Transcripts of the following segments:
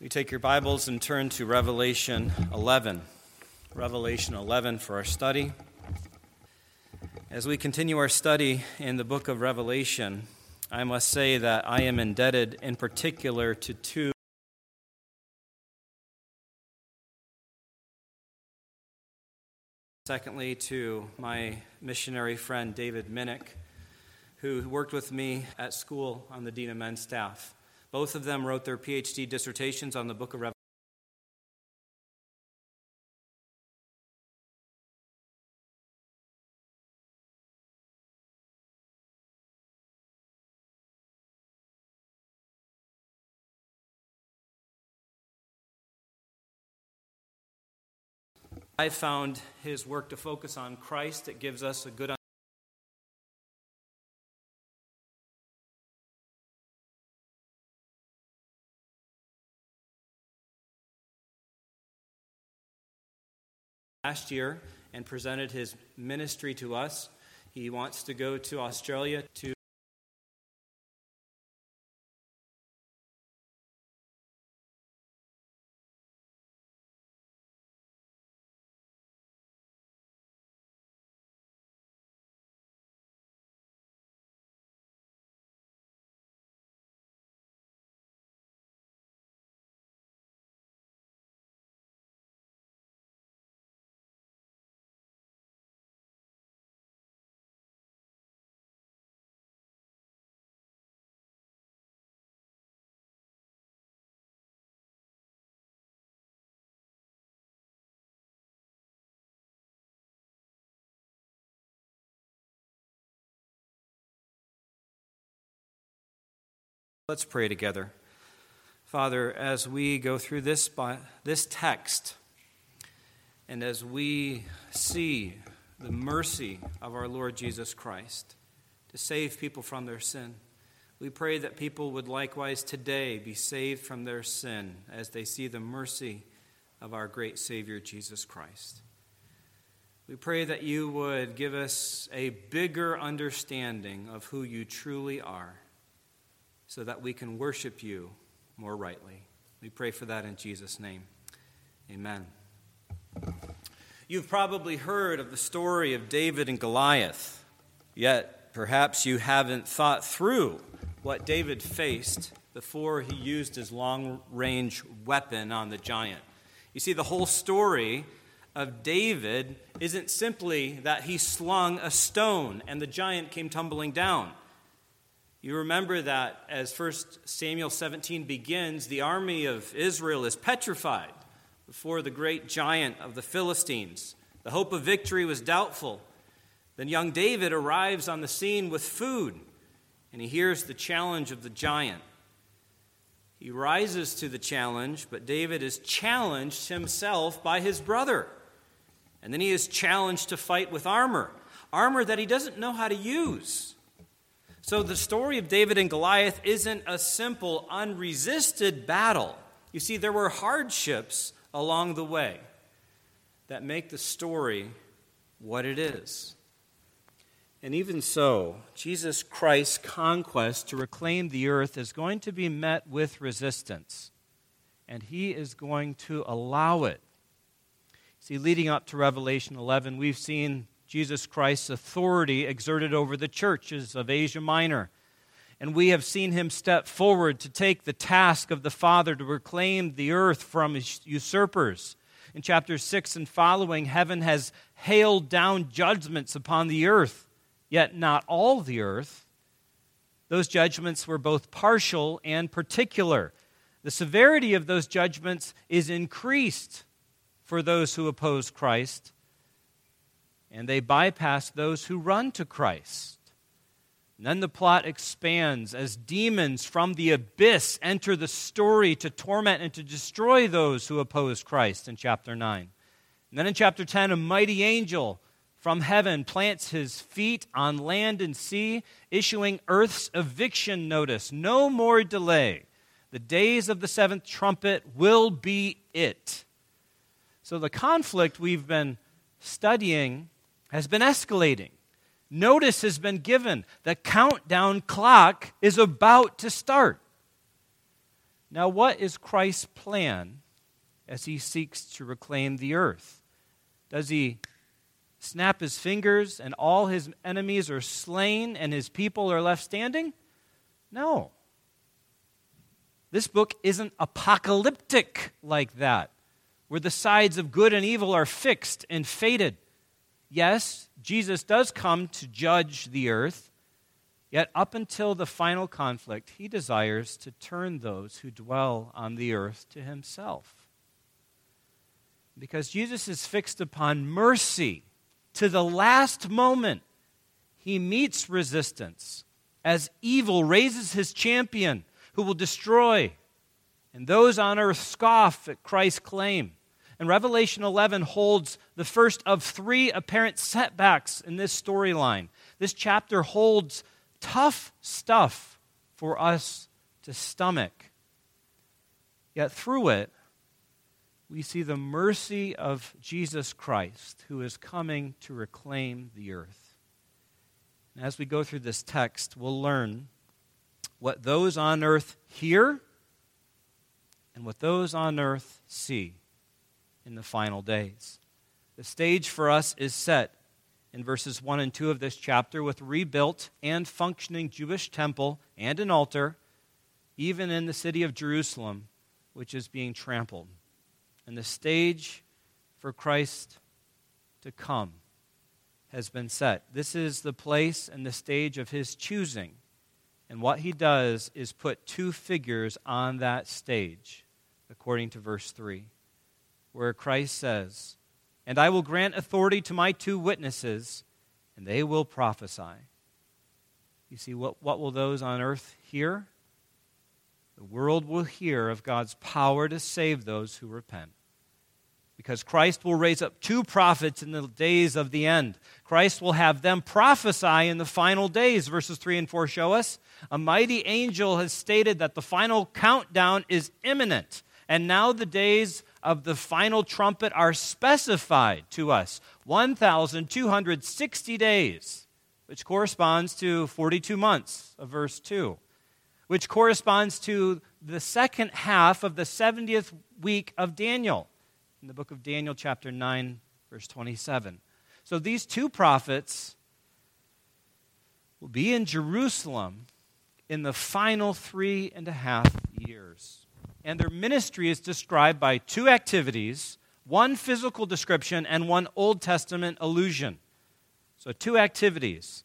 You take your Bibles and turn to Revelation 11. Revelation 11 for our study. As we continue our study in the book of Revelation, I must say that I am indebted in particular to two. Secondly, to my missionary friend David Minnick, who worked with me at school on the Dean of Men's staff. Both of them wrote their PhD dissertations on the book of Revelation. I found his work to focus on Christ. It gives us a good last year and presented his ministry to us. He wants to go to Australia to Let's pray together. Father, as we go through this, this text, and as we see the mercy of our Lord Jesus Christ to save people from their sin, we pray that people would likewise today be saved from their sin as they see the mercy of our great Savior Jesus Christ. We pray that you would give us a bigger understanding of who you truly are so that we can worship you more rightly. We pray for that in Jesus' name. Amen. You've probably heard of the story of David and Goliath, yet perhaps you haven't thought through what David faced before he used his long range weapon on the giant. You see, the whole story of David isn't simply that he slung a stone and the giant came tumbling down. You remember that as 1 Samuel 17 begins, the army of Israel is petrified before the great giant of the Philistines. The hope of victory was doubtful. Then young David arrives on the scene with food, and he hears the challenge of the giant. He rises to the challenge, but David is challenged himself by his brother. And then he is challenged to fight with armor, armor that he doesn't know how to use. So the story of David and Goliath isn't a simple, unresisted battle. You see, there were hardships along the way that make the story what it is. And even so, Jesus Christ's conquest to reclaim the earth is going to be met with resistance, and he is going to allow it. See, leading up to Revelation 11, we've seen Jesus Christ's authority exerted over the churches of Asia Minor. And we have seen him step forward to take the task of the Father to reclaim the earth from usurpers. In chapter 6 and following, heaven has hailed down judgments upon the earth, yet not all the earth. Those judgments were both partial and particular. The severity of those judgments is increased for those who oppose Christ and they bypass those who run to Christ. And then the plot expands as demons from the abyss enter the story to torment and to destroy those who oppose Christ in chapter 9. And then in chapter 10, a mighty angel from heaven plants his feet on land and sea, issuing earth's eviction notice. No more delay. The days of the seventh trumpet will be it. So the conflict we've been studying has been escalating. Notice has been given. The countdown clock is about to start. Now, what is Christ's plan as he seeks to reclaim the earth? Does he snap his fingers and all his enemies are slain and his people are left standing? No. This book isn't apocalyptic like that, where the sides of good and evil are fixed and fated. Yes, Jesus does come to judge the earth, yet up until the final conflict, he desires to turn those who dwell on the earth to himself. Because Jesus is fixed upon mercy to the last moment, he meets resistance as evil raises his champion who will destroy. And those on earth scoff at Christ's claim. And Revelation 11 holds the first of three apparent setbacks in this storyline. This chapter holds tough stuff for us to stomach. Yet through it, we see the mercy of Jesus Christ, who is coming to reclaim the earth. And as we go through this text, we'll learn what those on earth hear and what those on earth see in the final days. The stage for us is set in verses 1 and 2 of this chapter with rebuilt and functioning Jewish temple and an altar, even in the city of Jerusalem, which is being trampled. And the stage for Christ to come has been set. This is the place and the stage of his choosing. And what he does is put two figures on that stage, according to verse 3, where Christ says, And I will grant authority to my two witnesses, and they will prophesy. You see, what, what will those on earth hear? The world will hear of God's power to save those who repent because Christ will raise up two prophets in the days of the end. Christ will have them prophesy in the final days. Verses 3 and 4 show us. A mighty angel has stated that the final countdown is imminent, and now the days of the final trumpet are specified to us 1,260 days, which corresponds to 42 months of verse 2, which corresponds to the second half of the 70th week of Daniel in the book of Daniel, chapter 9, verse 27. So these two prophets will be in Jerusalem in the final three and a half years. And their ministry is described by two activities one physical description and one Old Testament allusion. So, two activities.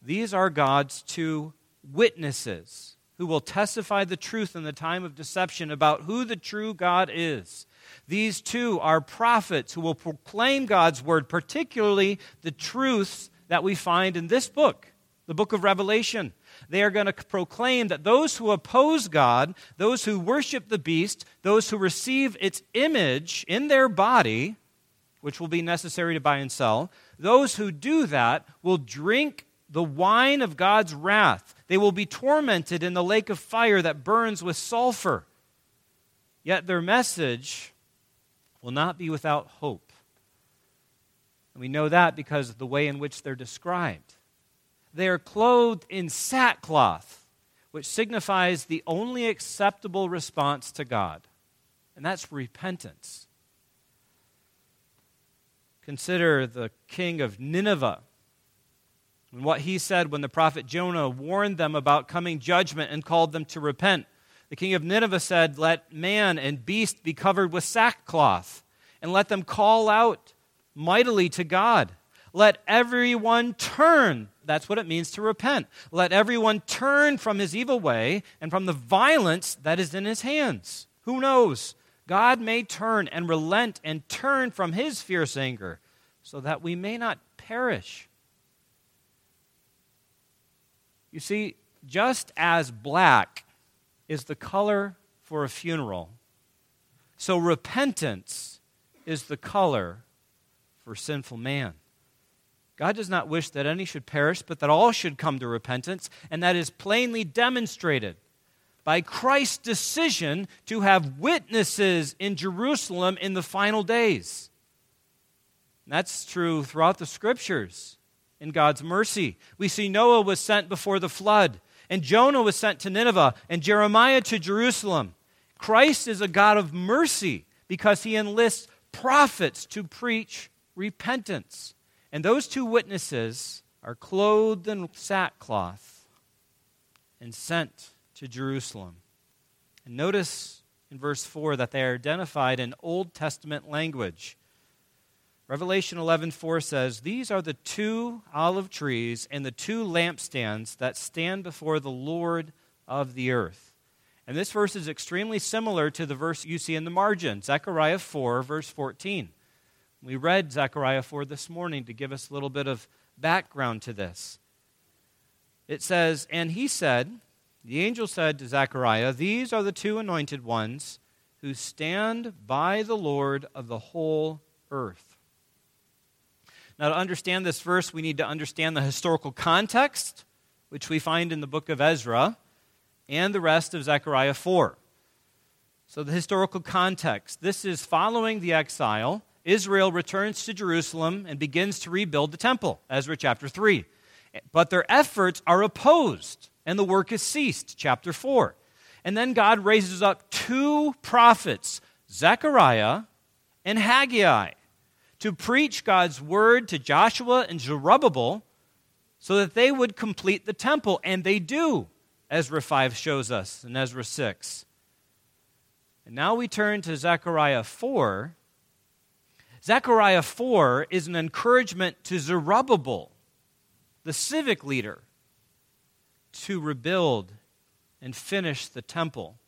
These are God's two witnesses who will testify the truth in the time of deception about who the true God is. These two are prophets who will proclaim God's word, particularly the truths that we find in this book, the book of Revelation. They are going to proclaim that those who oppose God, those who worship the beast, those who receive its image in their body, which will be necessary to buy and sell, those who do that will drink the wine of God's wrath. They will be tormented in the lake of fire that burns with sulfur. Yet their message will not be without hope. And we know that because of the way in which they're described. They are clothed in sackcloth, which signifies the only acceptable response to God, and that's repentance. Consider the king of Nineveh and what he said when the prophet Jonah warned them about coming judgment and called them to repent. The king of Nineveh said, Let man and beast be covered with sackcloth, and let them call out mightily to God. Let everyone turn. That's what it means to repent. Let everyone turn from his evil way and from the violence that is in his hands. Who knows? God may turn and relent and turn from his fierce anger so that we may not perish. You see, just as black is the color for a funeral. So repentance is the color for sinful man. God does not wish that any should perish, but that all should come to repentance, and that is plainly demonstrated by Christ's decision to have witnesses in Jerusalem in the final days. That's true throughout the scriptures in God's mercy. We see Noah was sent before the flood. And Jonah was sent to Nineveh, and Jeremiah to Jerusalem. Christ is a God of mercy because he enlists prophets to preach repentance. And those two witnesses are clothed in sackcloth and sent to Jerusalem. And notice in verse 4 that they are identified in Old Testament language. Revelation 11:4 says, "These are the two olive trees and the two lampstands that stand before the Lord of the earth." And this verse is extremely similar to the verse you see in the margin, Zechariah 4 verse 14. We read Zechariah 4 this morning to give us a little bit of background to this. It says, "And he said, the angel said to Zechariah, These are the two anointed ones who stand by the Lord of the whole earth. Now, to understand this verse, we need to understand the historical context, which we find in the book of Ezra and the rest of Zechariah 4. So, the historical context this is following the exile. Israel returns to Jerusalem and begins to rebuild the temple, Ezra chapter 3. But their efforts are opposed, and the work is ceased, chapter 4. And then God raises up two prophets, Zechariah and Haggai to preach God's word to Joshua and Zerubbabel so that they would complete the temple. And they do, Ezra 5 shows us in Ezra 6. And now we turn to Zechariah 4. Zechariah 4 is an encouragement to Zerubbabel, the civic leader, to rebuild and finish the temple.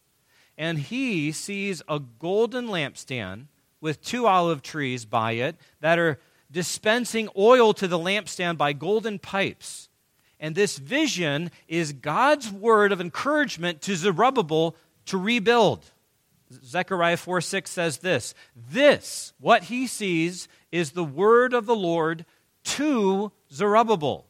And he sees a golden lampstand with two olive trees by it that are dispensing oil to the lampstand by golden pipes. And this vision is God's word of encouragement to Zerubbabel to rebuild. Zechariah 4 6 says this This, what he sees, is the word of the Lord to Zerubbabel.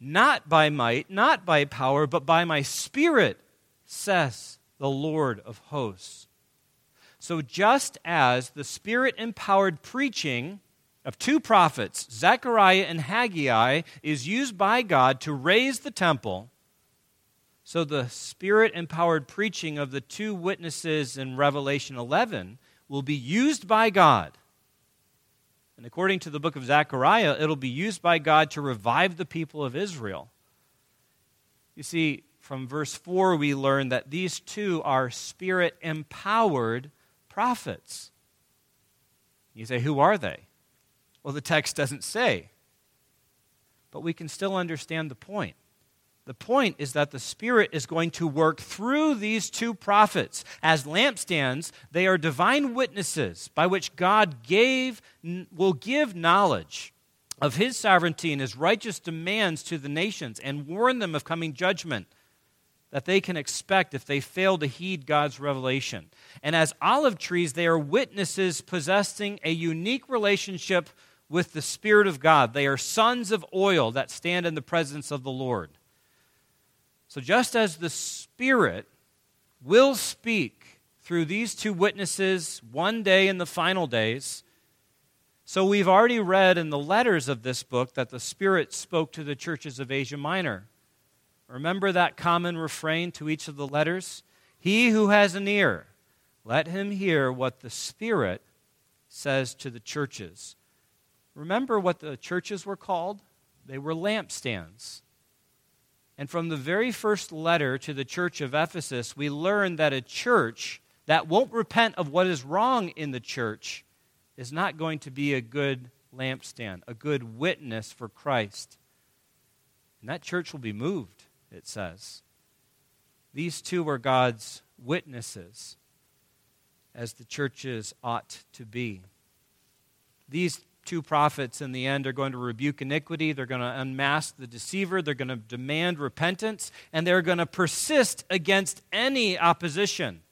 Not by might, not by power, but by my spirit, says the Lord of hosts. So, just as the Spirit empowered preaching of two prophets, Zechariah and Haggai, is used by God to raise the temple, so the Spirit empowered preaching of the two witnesses in Revelation 11 will be used by God. And according to the book of Zechariah, it'll be used by God to revive the people of Israel. You see, from verse 4, we learn that these two are spirit empowered prophets. You say, who are they? Well, the text doesn't say. But we can still understand the point. The point is that the Spirit is going to work through these two prophets. As lampstands, they are divine witnesses by which God gave, will give knowledge of His sovereignty and His righteous demands to the nations and warn them of coming judgment that they can expect if they fail to heed God's revelation. And as olive trees, they are witnesses possessing a unique relationship with the Spirit of God. They are sons of oil that stand in the presence of the Lord. So, just as the Spirit will speak through these two witnesses one day in the final days, so we've already read in the letters of this book that the Spirit spoke to the churches of Asia Minor. Remember that common refrain to each of the letters? He who has an ear, let him hear what the Spirit says to the churches. Remember what the churches were called? They were lampstands. And from the very first letter to the church of Ephesus, we learn that a church that won't repent of what is wrong in the church is not going to be a good lampstand, a good witness for Christ. And that church will be moved it says. These two were God's witnesses, as the churches ought to be. These two prophets in the end are going to rebuke iniquity, they're going to unmask the deceiver, they're going to demand repentance, and they're going to persist against any opposition.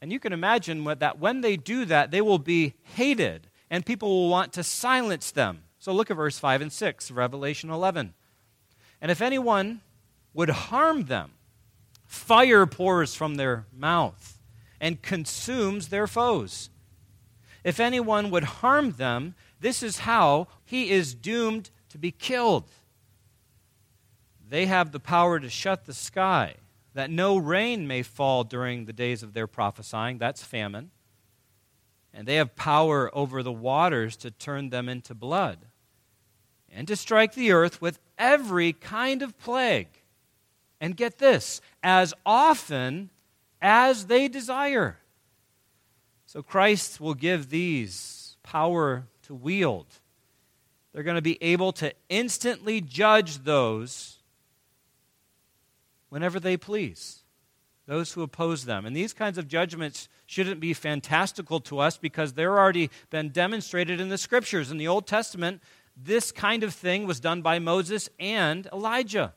And you can imagine that when they do that, they will be hated, and people will want to silence them. So look at verse 5 and 6, Revelation 11. And if anyone would harm them, fire pours from their mouth and consumes their foes. If anyone would harm them, this is how he is doomed to be killed. They have the power to shut the sky, that no rain may fall during the days of their prophesying. That's famine. And they have power over the waters to turn them into blood, and to strike the earth with every kind of plague. And get this, as often as they desire. So Christ will give these power to wield. They're going to be able to instantly judge those whenever they please, those who oppose them. And these kinds of judgments shouldn't be fantastical to us because they're already been demonstrated in the scriptures. In the Old Testament, this kind of thing was done by Moses and Elijah.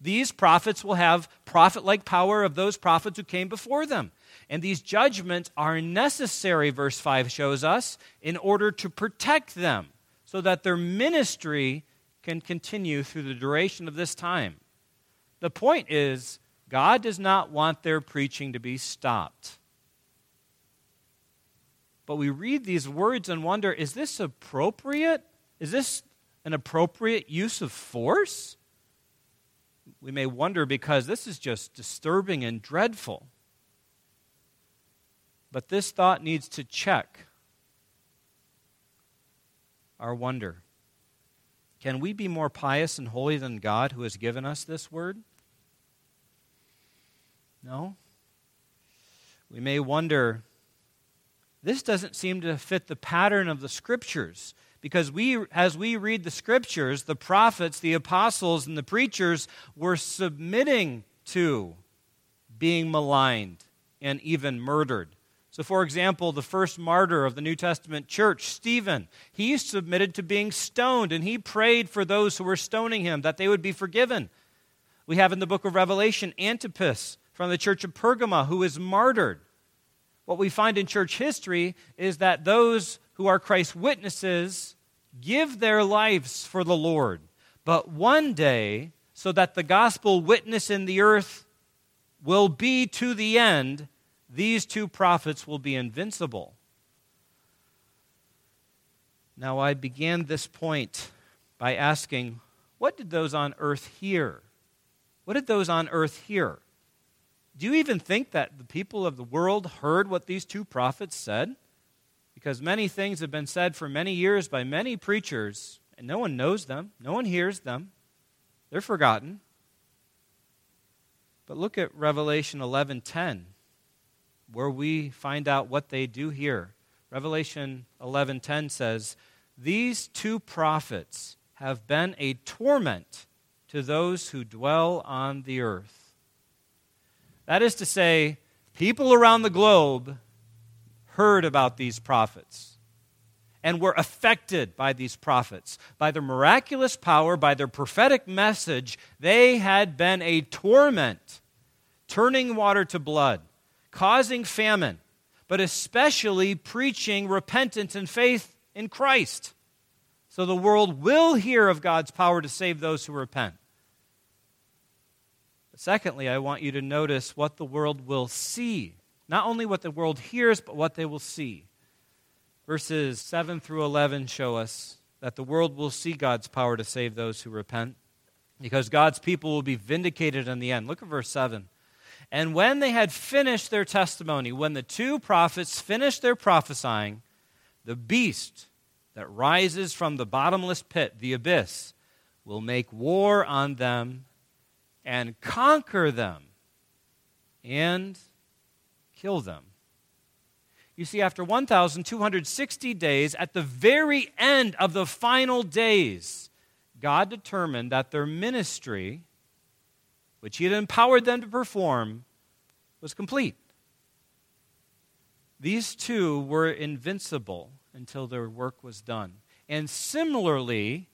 These prophets will have prophet like power of those prophets who came before them. And these judgments are necessary, verse 5 shows us, in order to protect them so that their ministry can continue through the duration of this time. The point is, God does not want their preaching to be stopped. But we read these words and wonder is this appropriate? Is this an appropriate use of force? we may wonder because this is just disturbing and dreadful. But this thought needs to check our wonder. Can we be more pious and holy than God who has given us this word? No. We may wonder this doesn't seem to fit the pattern of the scriptures because we as we read the scriptures the prophets the apostles and the preachers were submitting to being maligned and even murdered so for example the first martyr of the new testament church stephen he submitted to being stoned and he prayed for those who were stoning him that they would be forgiven we have in the book of revelation antipas from the church of pergama who is martyred what we find in church history is that those who are Christ's witnesses give their lives for the Lord. But one day, so that the gospel witness in the earth will be to the end, these two prophets will be invincible. Now, I began this point by asking, what did those on earth hear? What did those on earth hear? Do you even think that the people of the world heard what these two prophets said? because many things have been said for many years by many preachers, and no one knows them, no one hears them. They're forgotten. But look at Revelation 11:10, where we find out what they do here. Revelation 11:10 says, "These two prophets have been a torment to those who dwell on the earth." That is to say, people around the globe heard about these prophets and were affected by these prophets. By their miraculous power, by their prophetic message, they had been a torment, turning water to blood, causing famine, but especially preaching repentance and faith in Christ. So the world will hear of God's power to save those who repent. But secondly, I want you to notice what the world will see not only what the world hears, but what they will see. Verses 7 through 11 show us that the world will see God's power to save those who repent because God's people will be vindicated in the end. Look at verse 7. And when they had finished their testimony, when the two prophets finished their prophesying, the beast that rises from the bottomless pit, the abyss, will make war on them and conquer them. And kill them. You see, after 1,260 days, at the very end of the final days, God determined that their ministry, which He had empowered them to perform, was complete. These two were invincible until their work was done. And similarly,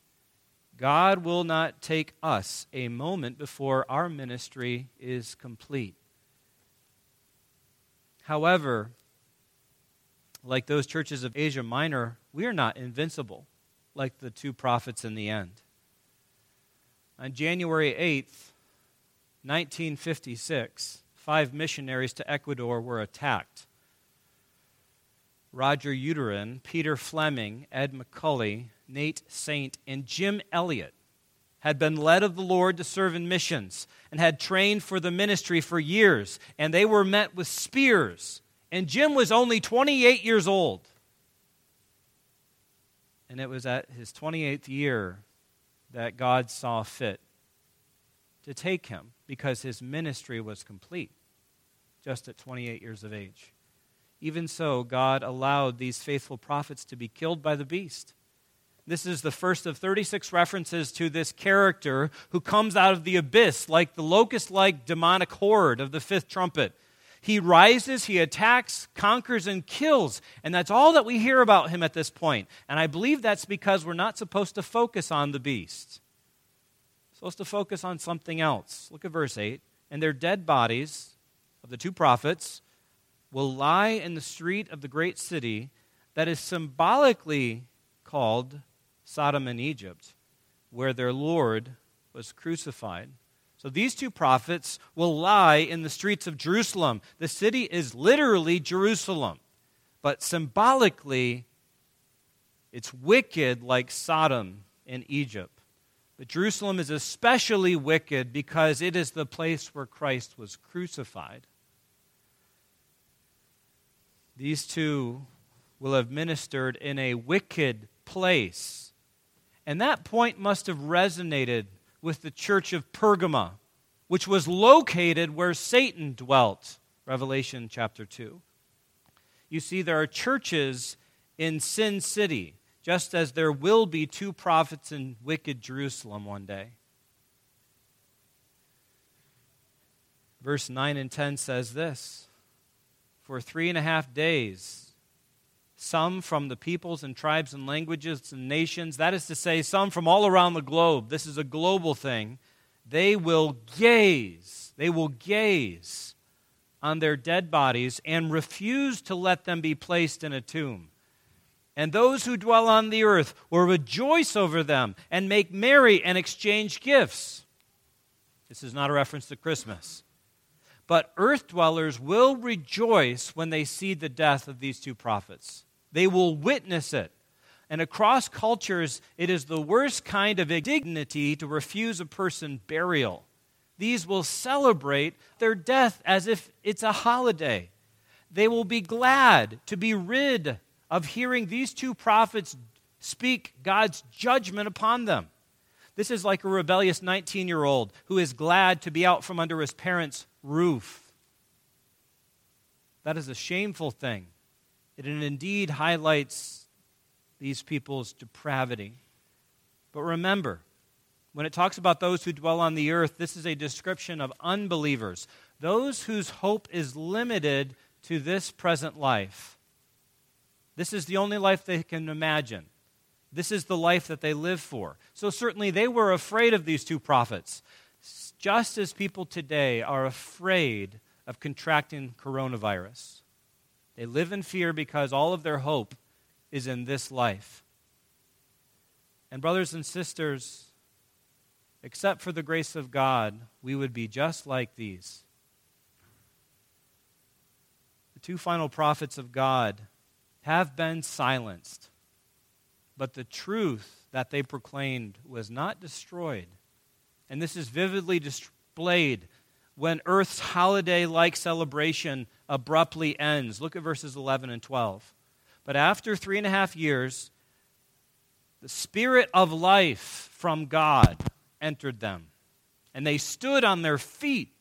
God will not take us a moment before our ministry is complete. However, like those churches of Asia Minor, we are not invincible like the two prophets in the end. On January 8th, 1956, five missionaries to Ecuador were attacked. Roger Youderian, Peter Fleming, Ed McCully, Nate Saint, and Jim Elliot had been led of the Lord to serve in missions and had trained for the ministry for years, and they were met with spears. And Jim was only 28 years old. And it was at his 28th year that God saw fit to take him because his ministry was complete just at 28 years of age. Even so, God allowed these faithful prophets to be killed by the beast. This is the first of 36 references to this character who comes out of the abyss like the locust like demonic horde of the fifth trumpet. He rises, he attacks, conquers, and kills. And that's all that we hear about him at this point. And I believe that's because we're not supposed to focus on the beast. Supposed to focus on something else. Look at verse 8. And their dead bodies of the two prophets will lie in the street of the great city that is symbolically called Sodom and Egypt, where their Lord was crucified. So these two prophets will lie in the streets of Jerusalem. The city is literally Jerusalem, but symbolically, it's wicked like Sodom and Egypt. But Jerusalem is especially wicked because it is the place where Christ was crucified. These two will have ministered in a wicked place. And that point must have resonated with the church of Pergama, which was located where Satan dwelt. Revelation chapter 2. You see, there are churches in Sin City, just as there will be two prophets in wicked Jerusalem one day. Verse 9 and 10 says this For three and a half days, some from the peoples and tribes and languages and nations, that is to say, some from all around the globe. This is a global thing. They will gaze, they will gaze on their dead bodies and refuse to let them be placed in a tomb. And those who dwell on the earth will rejoice over them and make merry and exchange gifts. This is not a reference to Christmas. But earth dwellers will rejoice when they see the death of these two prophets. They will witness it. And across cultures, it is the worst kind of indignity to refuse a person burial. These will celebrate their death as if it's a holiday. They will be glad to be rid of hearing these two prophets speak God's judgment upon them. This is like a rebellious 19 year old who is glad to be out from under his parents' roof. That is a shameful thing. It indeed highlights these people's depravity. But remember, when it talks about those who dwell on the earth, this is a description of unbelievers, those whose hope is limited to this present life. This is the only life they can imagine. This is the life that they live for. So, certainly, they were afraid of these two prophets, just as people today are afraid of contracting coronavirus. They live in fear because all of their hope is in this life. And, brothers and sisters, except for the grace of God, we would be just like these. The two final prophets of God have been silenced, but the truth that they proclaimed was not destroyed. And this is vividly displayed when Earth's holiday like celebration abruptly ends. Look at verses 11 and 12. But after three and a half years, the Spirit of life from God entered them, and they stood on their feet.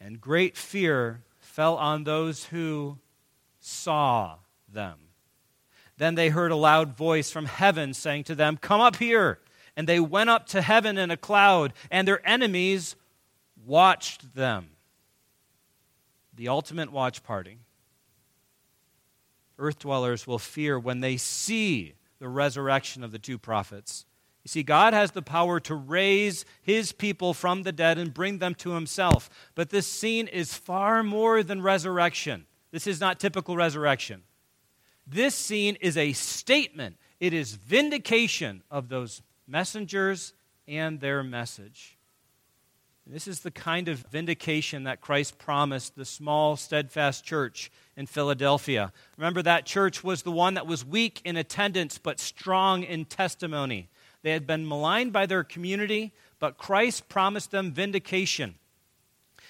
And great fear fell on those who saw them. Then they heard a loud voice from heaven saying to them, Come up here. And they went up to heaven in a cloud, and their enemies watched them. The ultimate watch party. Earth dwellers will fear when they see the resurrection of the two prophets. You see, God has the power to raise his people from the dead and bring them to himself. But this scene is far more than resurrection. This is not typical resurrection. This scene is a statement, it is vindication of those messengers and their message. This is the kind of vindication that Christ promised the small, steadfast church in Philadelphia. Remember, that church was the one that was weak in attendance but strong in testimony. They had been maligned by their community, but Christ promised them vindication.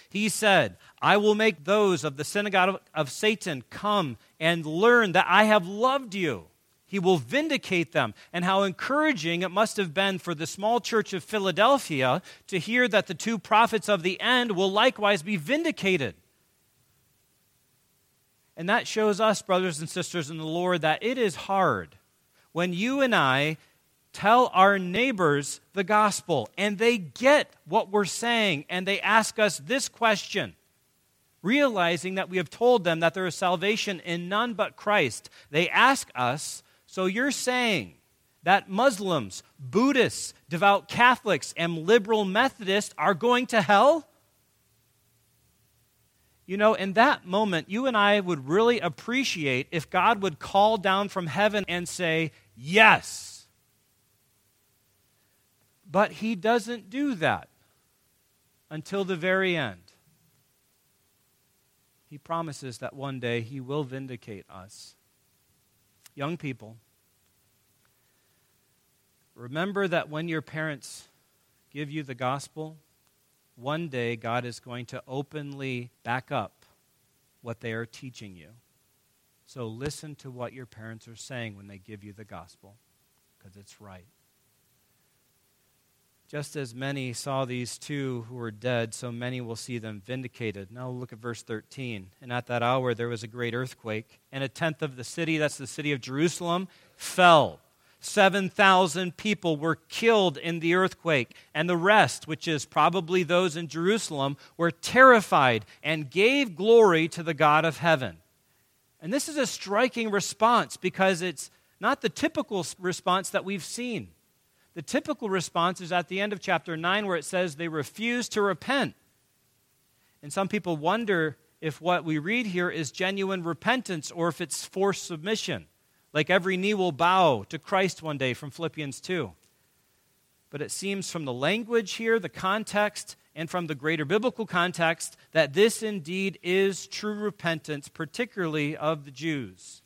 He said, I will make those of the synagogue of Satan come and learn that I have loved you. He will vindicate them. And how encouraging it must have been for the small church of Philadelphia to hear that the two prophets of the end will likewise be vindicated. And that shows us, brothers and sisters in the Lord, that it is hard when you and I tell our neighbors the gospel and they get what we're saying and they ask us this question, realizing that we have told them that there is salvation in none but Christ. They ask us, So you're saying that Muslims, Buddhists, devout Catholics, and liberal Methodists are going to hell? You know, in that moment, you and I would really appreciate if God would call down from heaven and say, Yes but he doesn't do that until the very end. He promises that one day he will vindicate us. Young people, remember that when your parents give you the gospel, one day God is going to openly back up what they are teaching you. So listen to what your parents are saying when they give you the gospel, because it's right. Just as many saw these two who were dead, so many will see them vindicated. Now look at verse 13. And at that hour there was a great earthquake, and a tenth of the city, that's the city of Jerusalem, fell. 7,000 people were killed in the earthquake, and the rest, which is probably those in Jerusalem, were terrified and gave glory to the God of heaven. And this is a striking response because it's not the typical response that we've seen. The typical response is at the end of chapter 9 where it says they refuse to repent. And some people wonder if what we read here is genuine repentance or if it's forced submission, like every knee will bow to Christ one day from Philippians 2. But it seems from the language here, the context, and from the greater biblical context that this indeed is true repentance, particularly of the Jews.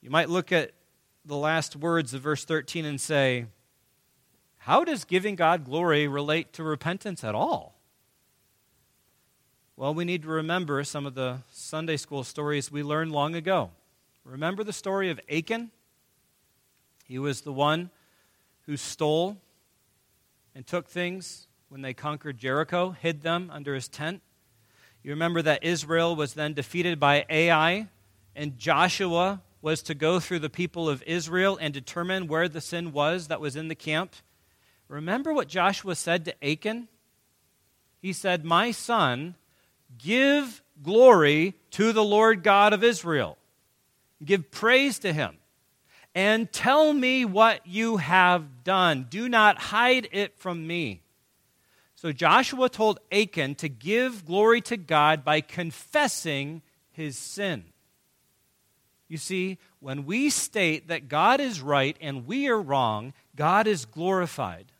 You might look at the last words of verse 13 and say, How does giving God glory relate to repentance at all? Well, we need to remember some of the Sunday school stories we learned long ago. Remember the story of Achan? He was the one who stole and took things when they conquered Jericho, hid them under his tent. You remember that Israel was then defeated by Ai, and Joshua was to go through the people of Israel and determine where the sin was that was in the camp. Remember what Joshua said to Achan? He said, My son, give glory to the Lord God of Israel. Give praise to him. And tell me what you have done. Do not hide it from me. So Joshua told Achan to give glory to God by confessing his sin. You see, when we state that God is right and we are wrong, God is glorified.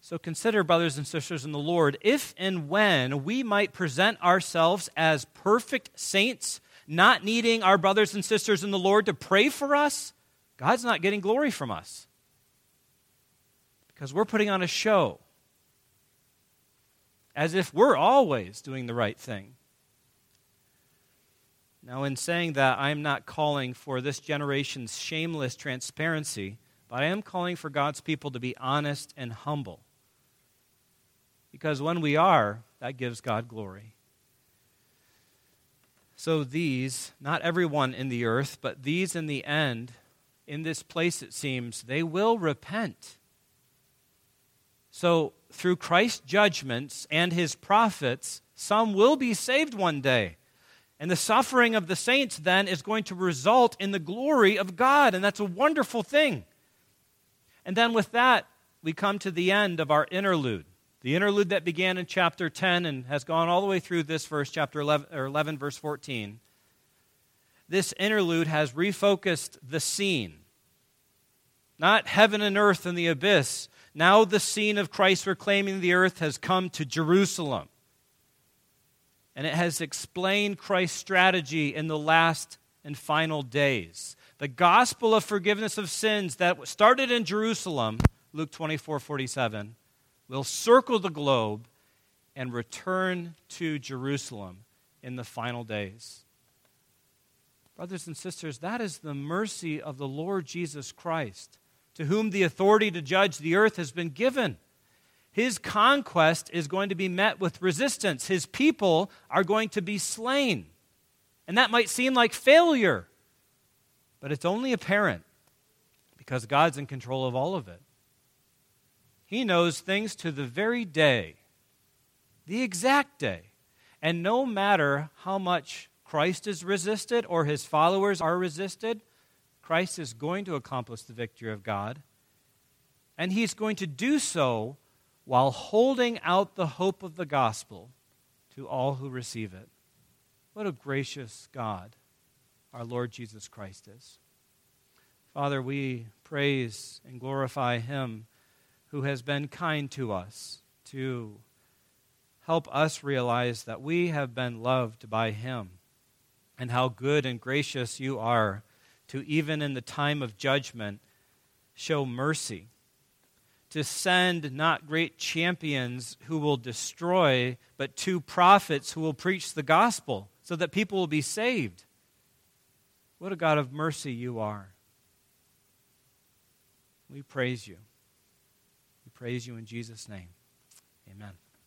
So consider, brothers and sisters in the Lord, if and when we might present ourselves as perfect saints, not needing our brothers and sisters in the Lord to pray for us, God's not getting glory from us. Because we're putting on a show as if we're always doing the right thing. Now, in saying that, I am not calling for this generation's shameless transparency, but I am calling for God's people to be honest and humble. Because when we are, that gives God glory. So, these, not everyone in the earth, but these in the end, in this place it seems, they will repent. So, through Christ's judgments and his prophets, some will be saved one day. And the suffering of the saints then is going to result in the glory of God, and that's a wonderful thing. And then with that, we come to the end of our interlude. The interlude that began in chapter 10 and has gone all the way through this verse, chapter 11, or 11 verse 14. This interlude has refocused the scene. Not heaven and earth and the abyss. Now the scene of Christ reclaiming the earth has come to Jerusalem and it has explained Christ's strategy in the last and final days. The gospel of forgiveness of sins that started in Jerusalem, Luke 24 47, will circle the globe and return to Jerusalem in the final days. Brothers and sisters, that is the mercy of the Lord Jesus Christ, to whom the authority to judge the earth has been given. His conquest is going to be met with resistance. His people are going to be slain. And that might seem like failure, but it's only apparent because God's in control of all of it. He knows things to the very day, the exact day. And no matter how much Christ is resisted or his followers are resisted, Christ is going to accomplish the victory of God. And he's going to do so while holding out the hope of the gospel to all who receive it. What a gracious God our Lord Jesus Christ is. Father, we praise and glorify him who has been kind to us to help us realize that we have been loved by him and how good and gracious you are to, even in the time of judgment, show mercy. To send not great champions who will destroy, but two prophets who will preach the gospel so that people will be saved. What a God of mercy you are. We praise you. We praise you in Jesus' name. Amen.